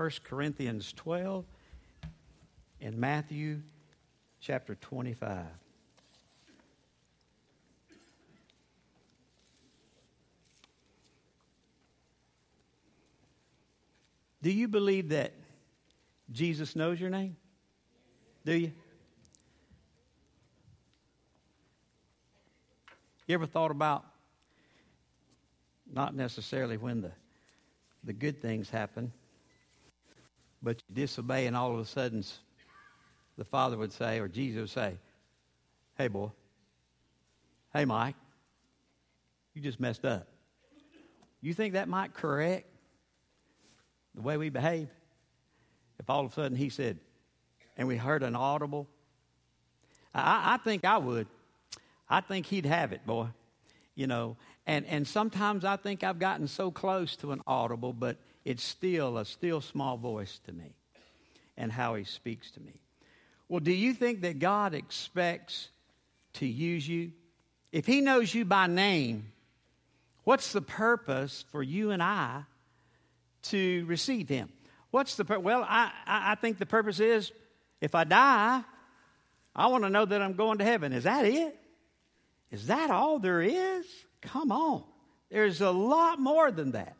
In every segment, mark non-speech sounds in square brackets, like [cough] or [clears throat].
1 Corinthians 12 and Matthew chapter 25. Do you believe that Jesus knows your name? Do you? You ever thought about not necessarily when the, the good things happen, but you disobey, and all of a sudden the Father would say, or Jesus would say, Hey, boy, hey, Mike, you just messed up. You think that might correct the way we behave? If all of a sudden he said, and we heard an audible, I, I think I would. I think he'd have it, boy. You know, and, and sometimes I think I've gotten so close to an audible, but it's still a still small voice to me and how he speaks to me. Well, do you think that God expects to use you? If he knows you by name, what's the purpose for you and I to receive him? What's the purpose? Well, I, I think the purpose is if I die, I want to know that I'm going to heaven. Is that it? Is that all there is? Come on. There's a lot more than that.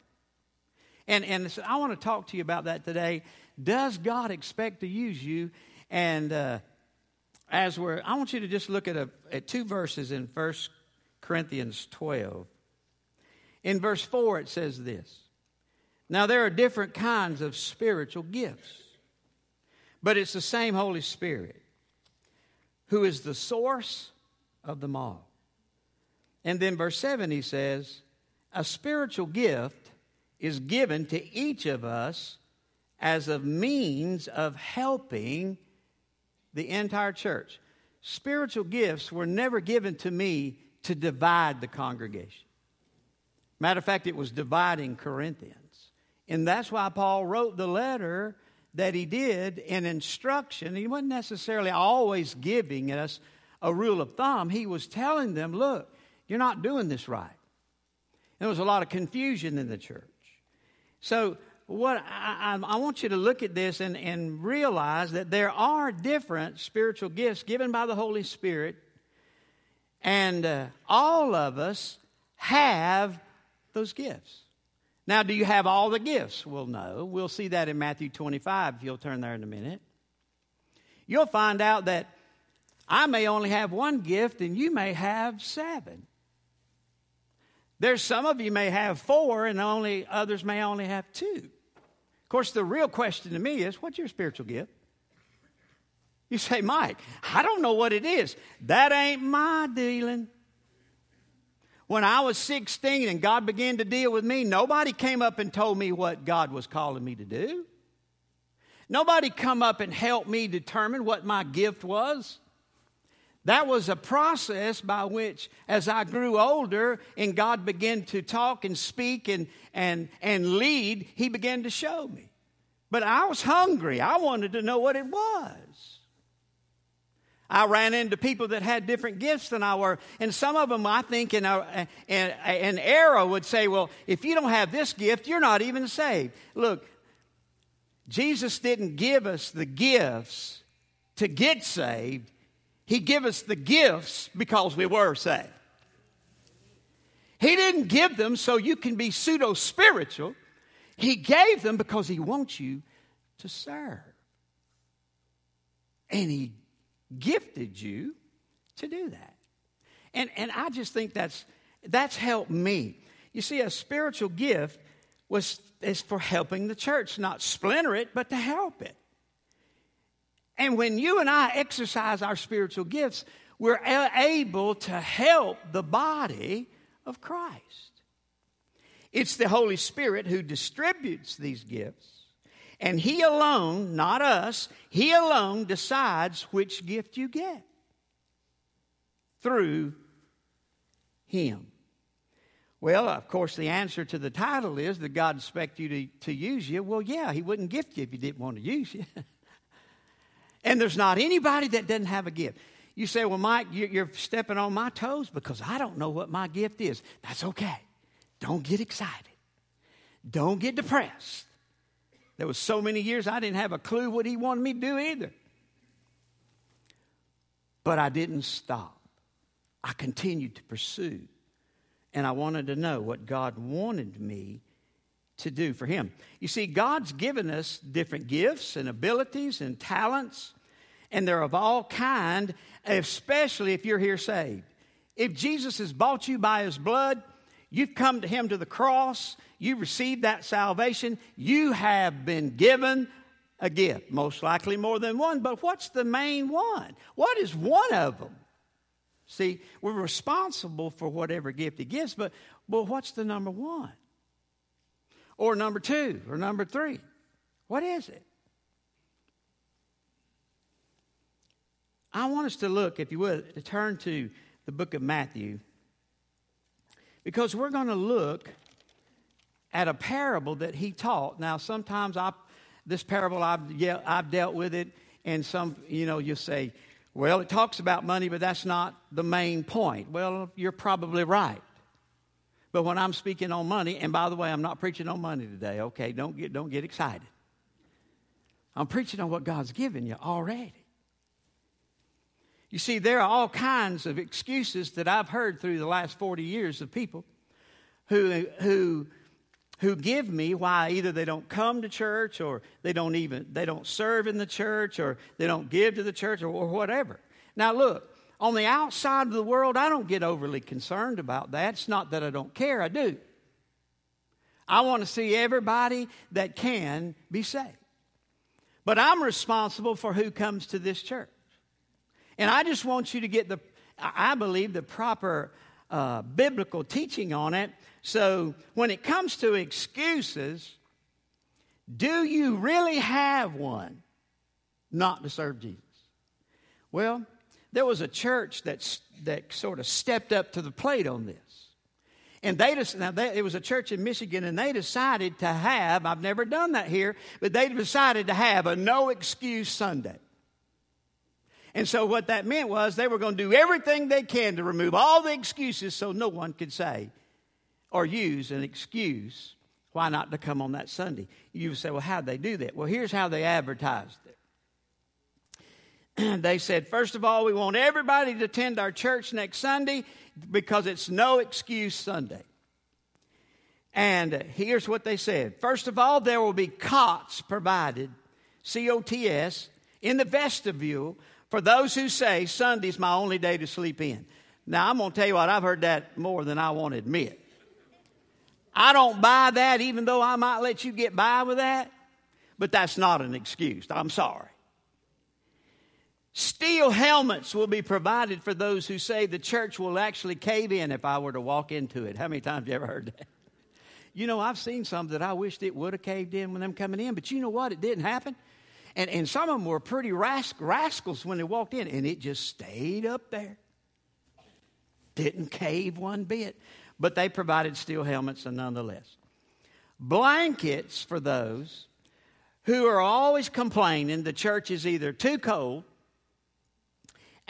And, and so I want to talk to you about that today. Does God expect to use you? And uh, as we're, I want you to just look at, a, at two verses in 1 Corinthians 12. In verse 4, it says this Now there are different kinds of spiritual gifts, but it's the same Holy Spirit who is the source of them all. And then verse 7, he says, A spiritual gift is given to each of us as a means of helping the entire church. Spiritual gifts were never given to me to divide the congregation. Matter of fact, it was dividing Corinthians. And that's why Paul wrote the letter that he did in instruction. He wasn't necessarily always giving us a rule of thumb. He was telling them, look, you're not doing this right. There was a lot of confusion in the church. So, what I, I, want you to look at this and, and realize that there are different spiritual gifts given by the Holy Spirit, and uh, all of us have those gifts. Now, do you have all the gifts? Well, no. We'll see that in Matthew 25 if you'll turn there in a minute. You'll find out that I may only have one gift and you may have seven. There's some of you may have four, and only others may only have two. Of course, the real question to me is what's your spiritual gift? You say, Mike, I don't know what it is. That ain't my dealing. When I was 16 and God began to deal with me, nobody came up and told me what God was calling me to do. Nobody come up and helped me determine what my gift was. That was a process by which, as I grew older and God began to talk and speak and, and, and lead, He began to show me. But I was hungry. I wanted to know what it was. I ran into people that had different gifts than I were. And some of them, I think, in, in an era would say, well, if you don't have this gift, you're not even saved. Look, Jesus didn't give us the gifts to get saved, he gave us the gifts because we were saved. He didn't give them so you can be pseudo spiritual. He gave them because He wants you to serve. And He gifted you to do that. And, and I just think that's, that's helped me. You see, a spiritual gift was, is for helping the church, not splinter it, but to help it. And when you and I exercise our spiritual gifts, we're able to help the body of Christ. It's the Holy Spirit who distributes these gifts. And He alone, not us, He alone decides which gift you get through Him. Well, of course, the answer to the title is that God expects you to, to use you. Well, yeah, He wouldn't gift you if He didn't want to use you. [laughs] And there's not anybody that doesn't have a gift. You say, Well, Mike, you're stepping on my toes because I don't know what my gift is. That's okay. Don't get excited. Don't get depressed. There was so many years I didn't have a clue what he wanted me to do either. But I didn't stop. I continued to pursue. And I wanted to know what God wanted me to do for him. You see, God's given us different gifts and abilities and talents, and they're of all kind, especially if you're here saved. If Jesus has bought you by his blood, you've come to him to the cross, you received that salvation, you have been given a gift, most likely more than one, but what's the main one? What is one of them? See, we're responsible for whatever gift he gives, but well, what's the number one? Or number two, or number three? What is it? I want us to look, if you would, to turn to the book of Matthew, because we're going to look at a parable that he taught. Now, sometimes I, this parable, I've, yeah, I've dealt with it, and some, you know, you say, well, it talks about money, but that's not the main point. Well, you're probably right. But when I'm speaking on money, and by the way, I'm not preaching on money today, okay? Don't get, don't get excited. I'm preaching on what God's given you already. You see, there are all kinds of excuses that I've heard through the last 40 years of people who, who, who give me why either they don't come to church or they don't even they don't serve in the church or they don't give to the church or, or whatever. Now look, on the outside of the world, I don't get overly concerned about that. It's not that I don't care, I do. I want to see everybody that can be saved. But I'm responsible for who comes to this church. And I just want you to get the, I believe, the proper uh, biblical teaching on it. So when it comes to excuses, do you really have one not to serve Jesus? Well, there was a church that, that sort of stepped up to the plate on this. And they just, now they, it was a church in Michigan, and they decided to have, I've never done that here, but they decided to have a no excuse Sunday. And so what that meant was they were going to do everything they can to remove all the excuses so no one could say or use an excuse why not to come on that Sunday. You say, well, how'd they do that? Well, here's how they advertised it. [clears throat] they said, first of all, we want everybody to attend our church next Sunday because it's no excuse Sunday. And here's what they said. First of all, there will be cots provided, C O T S, in the vestibule for those who say Sunday's my only day to sleep in. Now, I'm going to tell you what, I've heard that more than I want to admit. I don't buy that, even though I might let you get by with that, but that's not an excuse. I'm sorry. Steel helmets will be provided for those who say the church will actually cave in if I were to walk into it. How many times have you ever heard that? You know, I've seen some that I wished it would have caved in when them coming in, but you know what? It didn't happen. And, and some of them were pretty rascals when they walked in, and it just stayed up there. Didn't cave one bit. But they provided steel helmets nonetheless. Blankets for those who are always complaining the church is either too cold,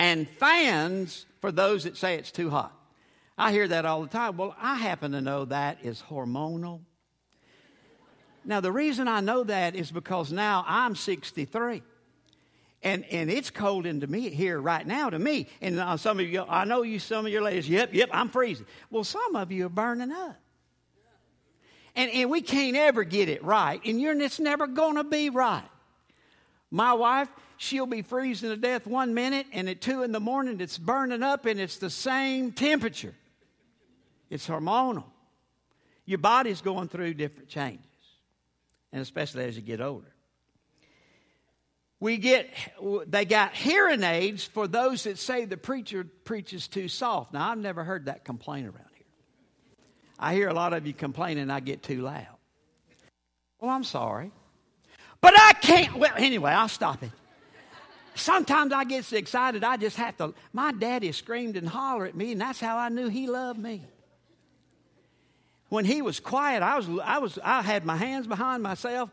and fans for those that say it's too hot. I hear that all the time. Well, I happen to know that is hormonal now, the reason I know that is because now I'm 63. And, and it's cold into me here right now to me. And uh, some of you, I know you, some of your ladies, yep, yep, I'm freezing. Well, some of you are burning up. And, and we can't ever get it right. And you're, it's never going to be right. My wife, she'll be freezing to death one minute, and at two in the morning, it's burning up, and it's the same temperature. It's hormonal. Your body's going through different changes and especially as you get older. We get, they got hearing aids for those that say the preacher preaches too soft. Now, I've never heard that complaint around here. I hear a lot of you complaining I get too loud. Well, I'm sorry. But I can't. Well, anyway, I'll stop it. Sometimes I get so excited I just have to. My daddy screamed and hollered at me, and that's how I knew he loved me when he was quiet, I was, I was, I had my hands behind myself,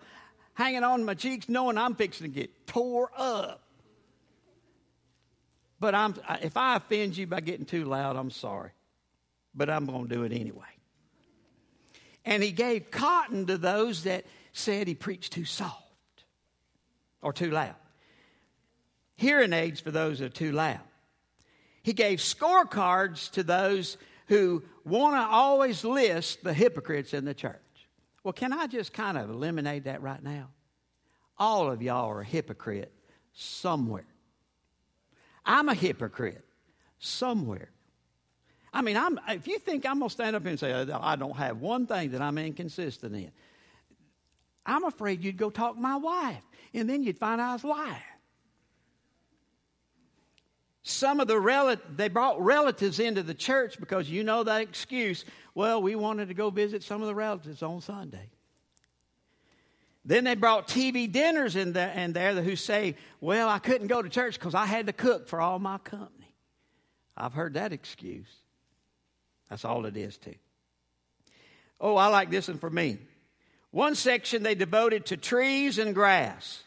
hanging on my cheeks, knowing I'm fixing to get tore up. But I'm, if I offend you by getting too loud, I'm sorry. But I'm going to do it anyway. And he gave cotton to those that said he preached too soft or too loud. Hearing aids for those that are too loud. He gave scorecards to those who want to always list the hypocrites in the church. Well, can I just kind of eliminate that right now? All of y'all are a hypocrite somewhere. I'm a hypocrite somewhere. I mean, I'm, if you think I'm going to stand up here and say, oh, I don't have one thing that I'm inconsistent in, I'm afraid you'd go talk to my wife, and then you'd find I was lying. Some of the relatives, they brought relatives into the church because you know that excuse. Well, we wanted to go visit some of the relatives on Sunday. Then they brought TV dinners in there, in there who say, Well, I couldn't go to church because I had to cook for all my company. I've heard that excuse. That's all it is, too. Oh, I like this one for me. One section they devoted to trees and grass.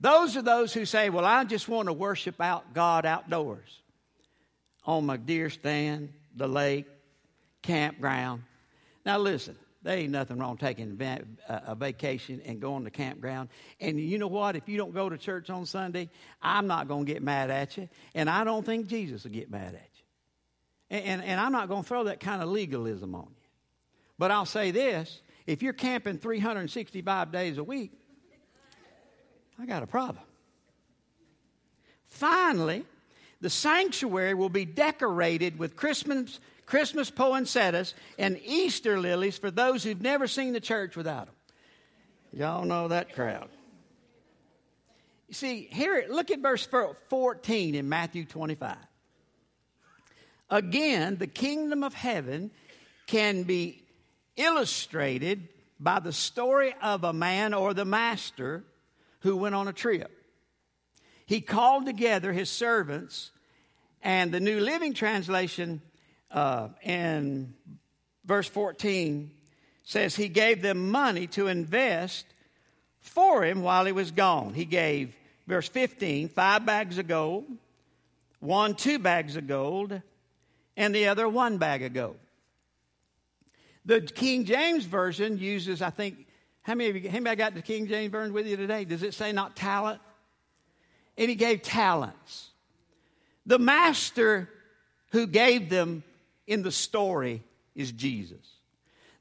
Those are those who say, Well, I just want to worship out God outdoors on my deer stand, the lake, campground. Now, listen, there ain't nothing wrong taking a vacation and going to campground. And you know what? If you don't go to church on Sunday, I'm not going to get mad at you. And I don't think Jesus will get mad at you. And, and, and I'm not going to throw that kind of legalism on you. But I'll say this if you're camping 365 days a week, I got a problem. Finally, the sanctuary will be decorated with Christmas, Christmas poinsettias and Easter lilies for those who've never seen the church without them. Y'all know that crowd. You see, here, look at verse 14 in Matthew 25. Again, the kingdom of heaven can be illustrated by the story of a man or the master who went on a trip. He called together his servants, and the New Living Translation uh, in verse 14 says he gave them money to invest for him while he was gone. He gave, verse 15, five bags of gold, one two bags of gold, and the other one bag of gold. The King James Version uses, I think, how many of you, anybody got the King James Version with you today? Does it say not talent? And he gave talents. The master who gave them in the story is Jesus.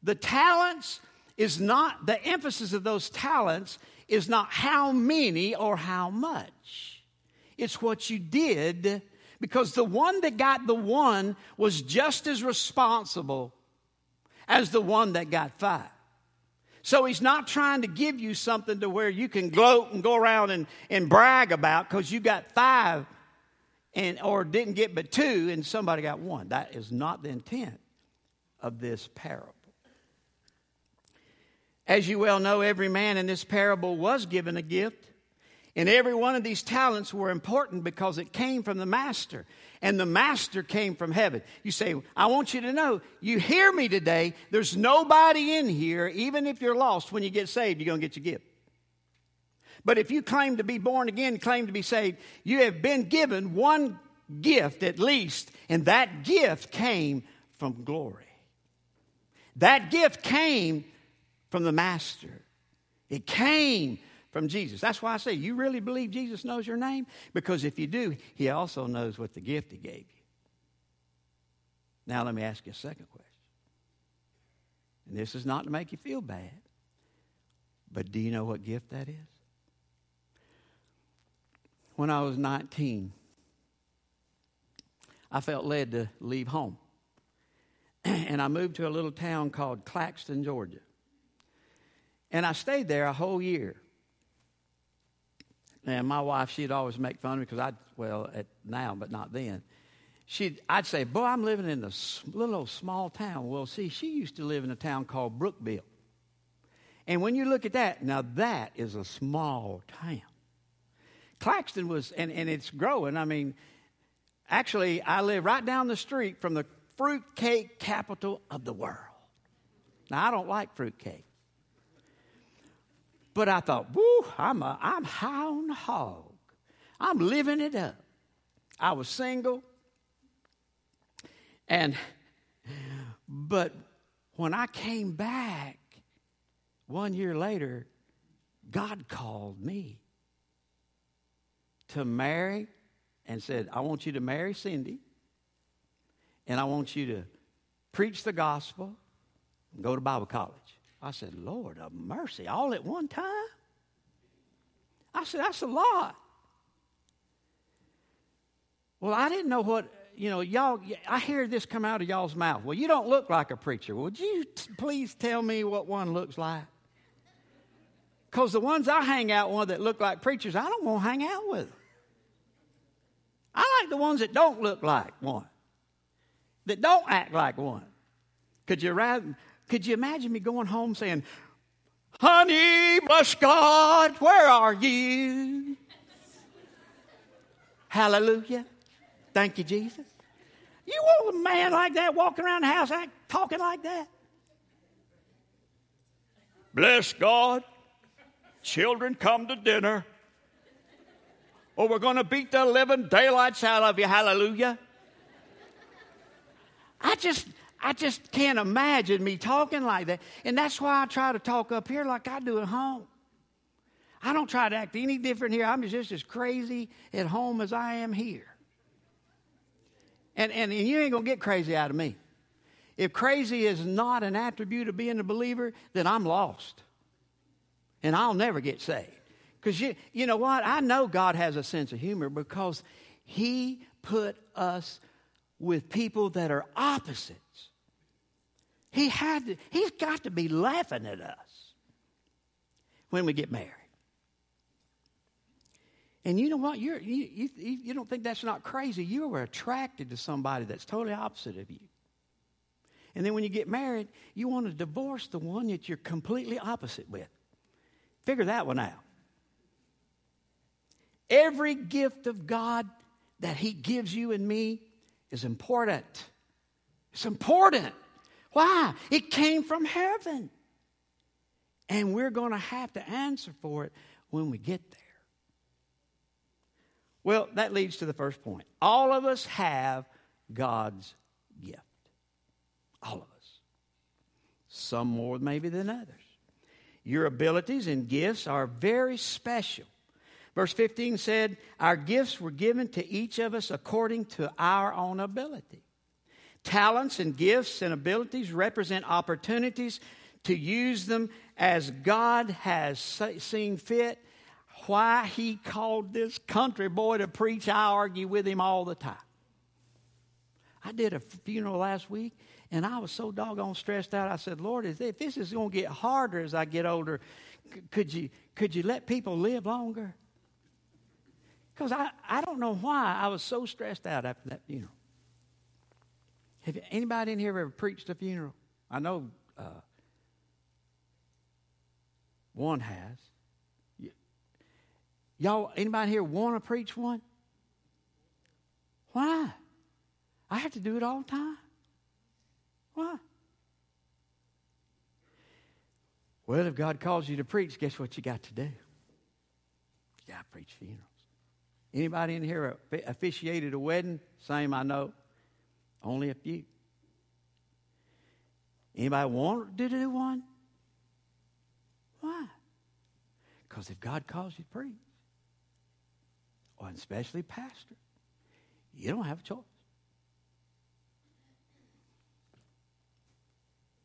The talents is not, the emphasis of those talents is not how many or how much. It's what you did because the one that got the one was just as responsible as the one that got five. So he's not trying to give you something to where you can gloat and go around and, and brag about because you got five and or didn't get but two and somebody got one. That is not the intent of this parable. As you well know, every man in this parable was given a gift. And every one of these talents were important because it came from the master and the master came from heaven. You say, I want you to know, you hear me today. There's nobody in here, even if you're lost, when you get saved, you're going to get your gift. But if you claim to be born again, claim to be saved, you have been given one gift at least, and that gift came from glory. That gift came from the Master. It came from Jesus. That's why I say, you really believe Jesus knows your name? Because if you do, he also knows what the gift he gave you. Now, let me ask you a second question. And this is not to make you feel bad, but do you know what gift that is? When I was 19, I felt led to leave home. [clears throat] and I moved to a little town called Claxton, Georgia. And I stayed there a whole year. And my wife, she'd always make fun of me because I'd well, at now, but not then. She'd, I'd say, boy, I'm living in this little old small town. Well, see, she used to live in a town called Brookville. And when you look at that, now that is a small town. Claxton was, and, and it's growing. I mean, actually, I live right down the street from the fruitcake capital of the world. Now, I don't like fruitcake. But I thought, woo, I'm, a, I'm high on the hog. I'm living it up. I was single. And, but when I came back one year later, God called me to marry and said, I want you to marry Cindy, and I want you to preach the gospel and go to Bible college. I said, Lord of mercy, all at one time? I said, that's a lot. Well, I didn't know what, you know, y'all, I hear this come out of y'all's mouth. Well, you don't look like a preacher. Would you t- please tell me what one looks like? Because the ones I hang out with that look like preachers, I don't want to hang out with. I like the ones that don't look like one, that don't act like one. Could you, rather, could you imagine me going home saying, Honey, bless God, where are you? Hallelujah. Thank you, Jesus. You want a man like that walking around the house act, talking like that? Bless God. Children, come to dinner. Or we're going to beat the living daylights out of you. Hallelujah. I just, I just can't imagine me talking like that. And that's why I try to talk up here like I do at home. I don't try to act any different here. I'm just as crazy at home as I am here. And, and, and you ain't going to get crazy out of me. If crazy is not an attribute of being a believer, then I'm lost and I'll never get saved. Because you, you know what? I know God has a sense of humor because He put us with people that are opposites. He had to, He's got to be laughing at us when we get married. And you know what? You're, you, you, you don't think that's not crazy. You were attracted to somebody that's totally opposite of you. And then when you get married, you want to divorce the one that you're completely opposite with. Figure that one out. Every gift of God that He gives you and me is important. It's important. Why? It came from heaven. And we're going to have to answer for it when we get there. Well, that leads to the first point. All of us have God's gift. All of us. Some more maybe than others. Your abilities and gifts are very special. Verse 15 said, Our gifts were given to each of us according to our own ability. Talents and gifts and abilities represent opportunities to use them as God has seen fit. Why he called this country boy to preach, I argue with him all the time. I did a funeral last week, and I was so doggone stressed out. I said, Lord, if this is going to get harder as I get older, could you, could you let people live longer? Because I, I don't know why I was so stressed out after that funeral. Have anybody in here ever preached a funeral? I know uh, one has. Y'all, anybody here want to preach one? Why? I have to do it all the time. Why? Well, if God calls you to preach, guess what you got to do? You got to preach funerals. Anybody in here officiated a wedding? Same, I know. Only a few. Anybody want to do one? Why? Because if God calls you to preach, or especially pastor, you don't have a choice.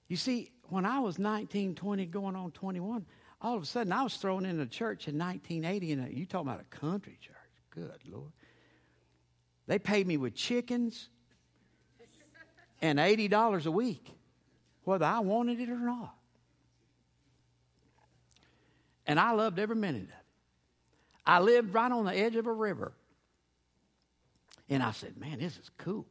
You see, when I was 19, 20, going on 21, all of a sudden I was thrown into church in 1980, and you talking about a country church. Good Lord. They paid me with chickens and $80 a week, whether I wanted it or not. And I loved every minute of it. I lived right on the edge of a river. And I said, man, this is cool.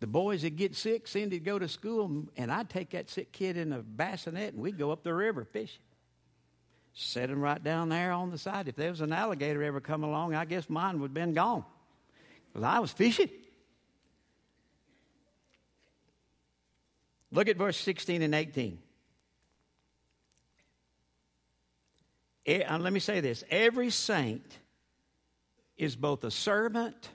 The boys would get sick, Cindy'd go to school, and I'd take that sick kid in a bassinet and we'd go up the river fishing. Set him right down there on the side. If there was an alligator ever come along, I guess mine would have been gone. Because I was fishing. Look at verse 16 and 18. Uh, let me say this every saint is both a servant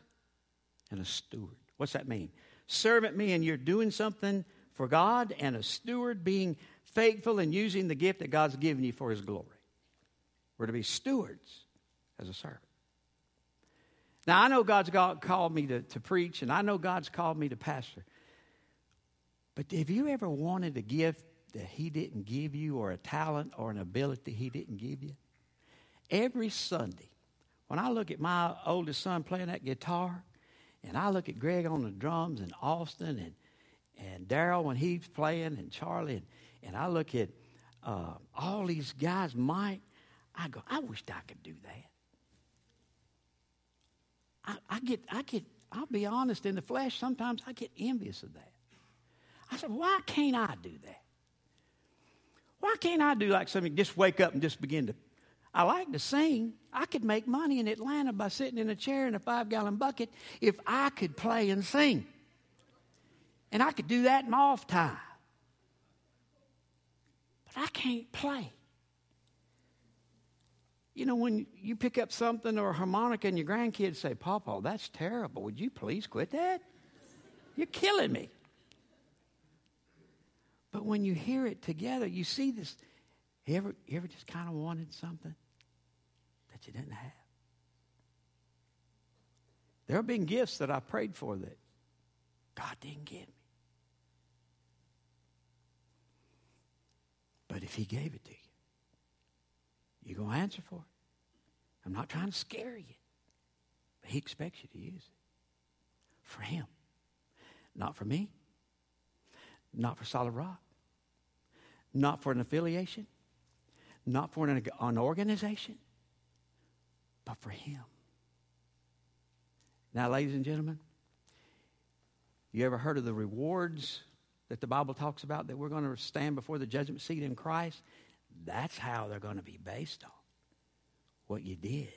and a steward. What's that mean? Servant meaning you're doing something for God, and a steward being faithful and using the gift that God's given you for His glory. We're to be stewards as a servant. Now, I know God's called me to, to preach, and I know God's called me to pastor. But have you ever wanted a gift that He didn't give you, or a talent or an ability He didn't give you? Every Sunday, when I look at my oldest son playing that guitar, and I look at Greg on the drums, and Austin, and, and Daryl when he's playing, and Charlie, and, and I look at uh, all these guys, Mike, I go, I wished I could do that. I, I, get, I get, I'll be honest, in the flesh, sometimes I get envious of that. I said, why can't I do that? Why can't I do like something, just wake up and just begin to? I like to sing. I could make money in Atlanta by sitting in a chair in a five gallon bucket if I could play and sing. And I could do that in my off time. But I can't play. You know, when you pick up something or a harmonica and your grandkids say, Papa, that's terrible. Would you please quit that? You're killing me. But when you hear it together, you see this. You ever, you ever just kind of wanted something that you didn't have? There have been gifts that I prayed for that God didn't give me. But if He gave it to you, you're going to answer for it. I'm not trying to scare you, but He expects you to use it for Him, not for me, not for Solid Rock, not for an affiliation, not for an, an organization, but for Him. Now, ladies and gentlemen, you ever heard of the rewards that the Bible talks about that we're going to stand before the judgment seat in Christ? That's how they're going to be based on what you did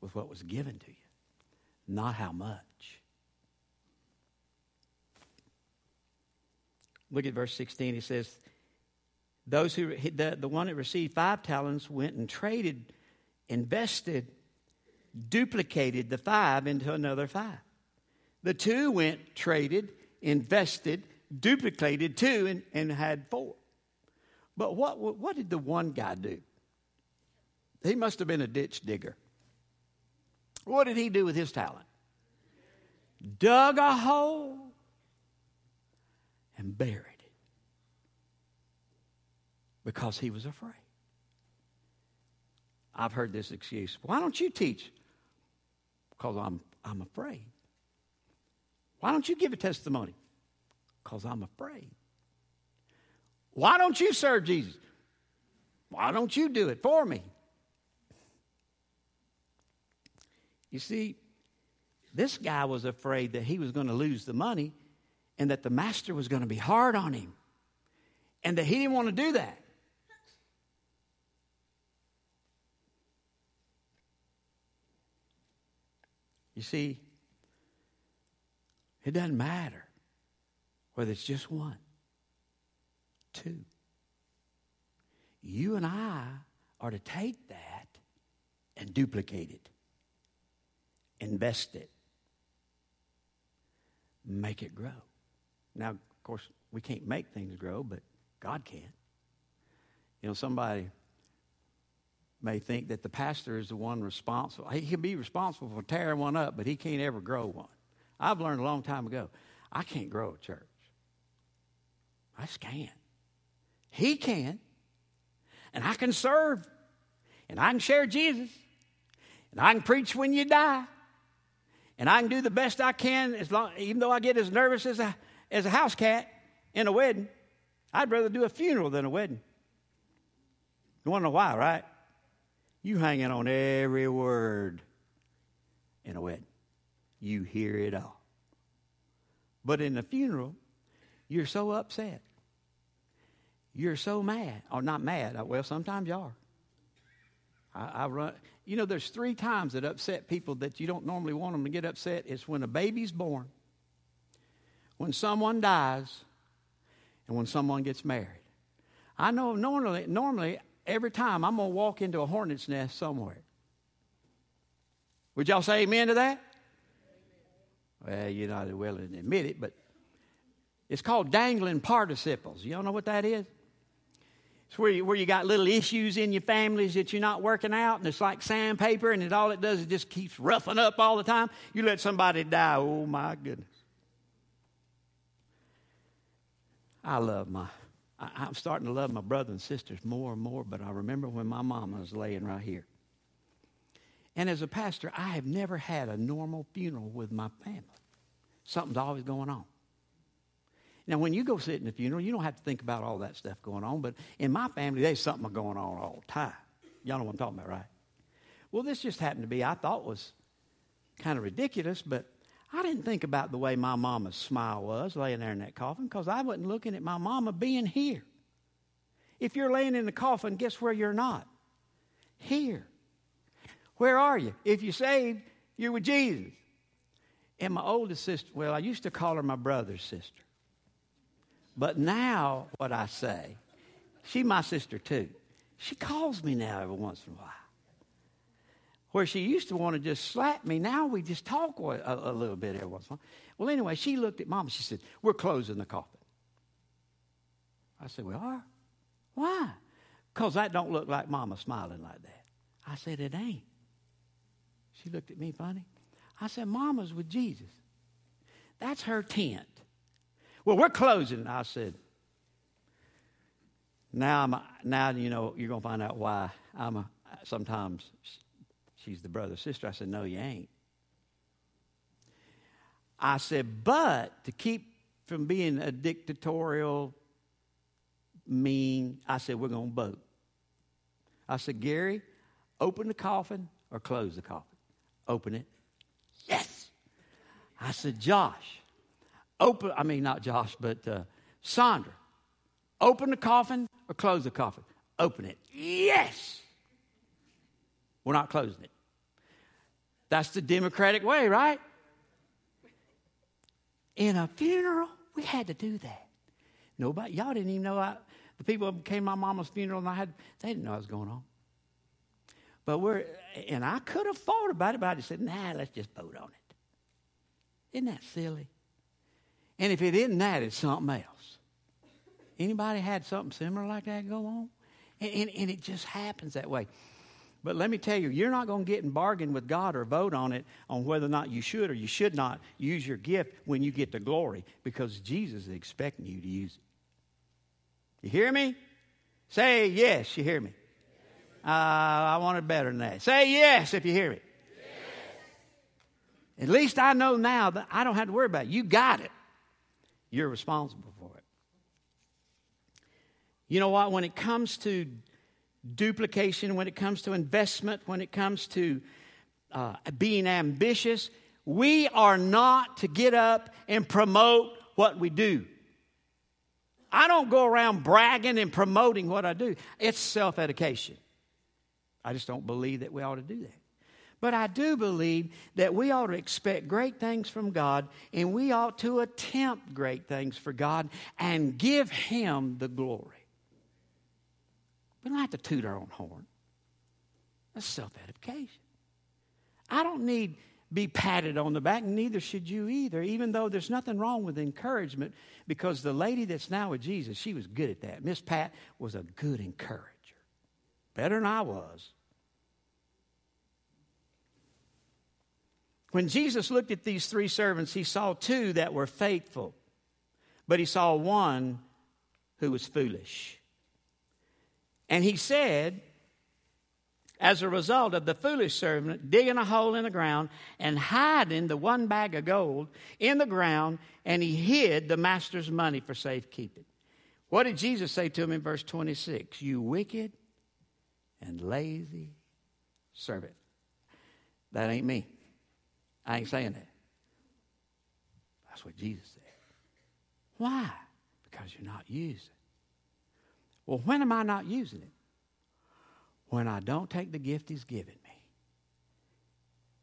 with what was given to you, not how much. Look at verse 16. He says, Those who, the, the one that received five talents went and traded, invested, duplicated the five into another five. The two went, traded, invested, duplicated two, and, and had four. But what, what did the one guy do? He must have been a ditch digger. What did he do with his talent? Dug a hole and buried it because he was afraid. I've heard this excuse. Why don't you teach? Because I'm, I'm afraid. Why don't you give a testimony? Because I'm afraid. Why don't you serve Jesus? Why don't you do it for me? You see, this guy was afraid that he was going to lose the money and that the master was going to be hard on him and that he didn't want to do that. You see, it doesn't matter whether it's just one two. You and I are to take that and duplicate it, invest it, make it grow. Now, of course, we can't make things grow, but God can. You know, somebody may think that the pastor is the one responsible. He can be responsible for tearing one up, but he can't ever grow one. I've learned a long time ago I can't grow a church. I just can't. He can. And I can serve. And I can share Jesus. And I can preach when you die. And I can do the best I can, as long, even though I get as nervous as a, as a house cat in a wedding. I'd rather do a funeral than a wedding. You want to know why, right? You hanging on every word in a wedding. You hear it all. But in a funeral, you're so upset you're so mad, or not mad. Well, sometimes you are. I, I, run. You know, there's three times that upset people that you don't normally want them to get upset. It's when a baby's born, when someone dies, and when someone gets married. I know normally, normally every time I'm gonna walk into a hornet's nest somewhere. Would y'all say amen to that? Well, you're not willing to admit it, but it's called dangling participles. Y'all know what that is? It's where you, where you got little issues in your families that you're not working out, and it's like sandpaper, and it, all it does is just keeps roughing up all the time. You let somebody die, oh my goodness. I love my, I, I'm starting to love my brothers and sisters more and more, but I remember when my mama was laying right here. And as a pastor, I have never had a normal funeral with my family. Something's always going on. Now, when you go sit in the funeral, you don't have to think about all that stuff going on, but in my family, there's something going on all the time. Y'all know what I'm talking about, right? Well, this just happened to be, I thought was kind of ridiculous, but I didn't think about the way my mama's smile was laying there in that coffin because I wasn't looking at my mama being here. If you're laying in the coffin, guess where you're not? Here. Where are you? If you're saved, you're with Jesus. And my oldest sister, well, I used to call her my brother's sister. But now, what I say, she my sister too. She calls me now every once in a while. Where she used to want to just slap me, now we just talk a, a little bit every once in a while. Well, anyway, she looked at mom. She said, "We're closing the coffin." I said, "We are? Why? Because that don't look like mama smiling like that." I said, "It ain't." She looked at me funny. I said, "Mama's with Jesus. That's her tent." Well, we're closing. I said, now, I'm, now you know, you're going to find out why I'm a, sometimes she's the brother sister. I said, no, you ain't. I said, but to keep from being a dictatorial, mean, I said, we're going to vote. I said, Gary, open the coffin or close the coffin? Open it. Yes. I said, Josh, open, I mean, not Josh, but uh, Sandra, open the coffin or close the coffin? Open it. Yes. We're not closing it. That's the democratic way, right? In a funeral, we had to do that. Nobody, y'all didn't even know I, the people who came to my mama's funeral and I had, they didn't know what was going on. But we're, and I could have thought about it, but I just said, nah, let's just vote on it. Isn't that silly? And if it isn't that, it's something else. Anybody had something similar like that go on? And, and, and it just happens that way. But let me tell you, you're not going to get in bargain with God or vote on it on whether or not you should or you should not use your gift when you get to glory because Jesus is expecting you to use it. You hear me? Say yes, you hear me. Uh, I want it better than that. Say yes if you hear me. Yes. At least I know now that I don't have to worry about it. You got it. You're responsible for it. You know what? When it comes to duplication, when it comes to investment, when it comes to uh, being ambitious, we are not to get up and promote what we do. I don't go around bragging and promoting what I do. It's self education. I just don't believe that we ought to do that. But I do believe that we ought to expect great things from God and we ought to attempt great things for God and give Him the glory. We don't have to toot our own horn. That's self edification. I don't need be patted on the back, neither should you either, even though there's nothing wrong with encouragement, because the lady that's now with Jesus, she was good at that. Miss Pat was a good encourager, better than I was. When Jesus looked at these three servants, he saw two that were faithful, but he saw one who was foolish. And he said, as a result of the foolish servant digging a hole in the ground and hiding the one bag of gold in the ground, and he hid the master's money for safekeeping. What did Jesus say to him in verse 26? You wicked and lazy servant. That ain't me. I ain't saying that. That's what Jesus said. Why? Because you're not using. Well, when am I not using it? When I don't take the gift He's given me.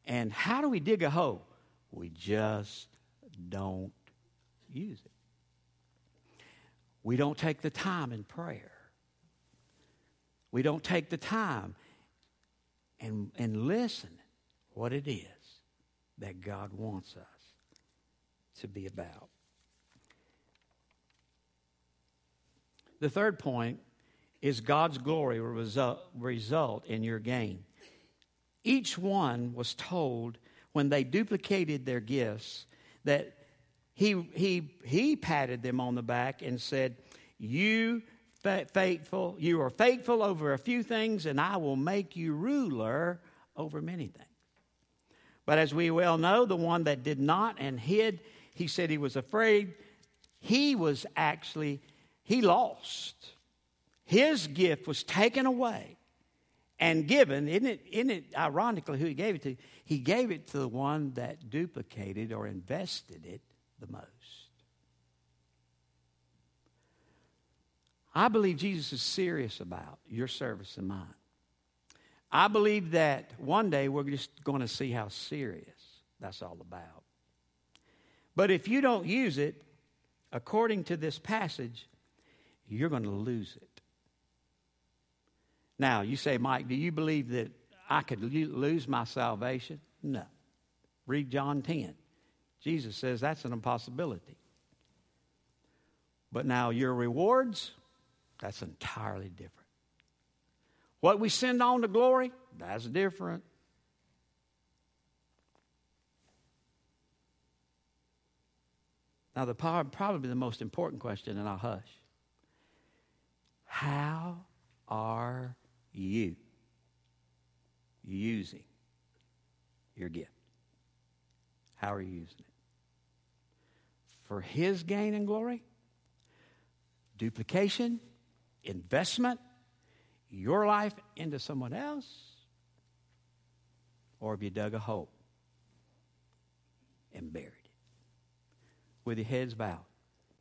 And how do we dig a hole? We just don't use it. We don't take the time in prayer. We don't take the time and, and listen what it is that God wants us to be about. The third point is God's glory will result, result in your gain. Each one was told when they duplicated their gifts that he, he, he patted them on the back and said, You faithful, you are faithful over a few things, and I will make you ruler over many things. But as we well know, the one that did not and hid, he said he was afraid. He was actually, he lost. His gift was taken away and given. Isn't it, isn't it ironically who he gave it to? He gave it to the one that duplicated or invested it the most. I believe Jesus is serious about your service and mine. I believe that one day we're just going to see how serious that's all about. But if you don't use it, according to this passage, you're going to lose it. Now, you say, Mike, do you believe that I could lose my salvation? No. Read John 10. Jesus says that's an impossibility. But now, your rewards, that's entirely different. What we send on to glory, that's different. Now, the probably the most important question, and I'll hush. How are you using your gift? How are you using it? For His gain and glory? Duplication? Investment? Your life into someone else? Or have you dug a hole and buried it? With your heads bowed.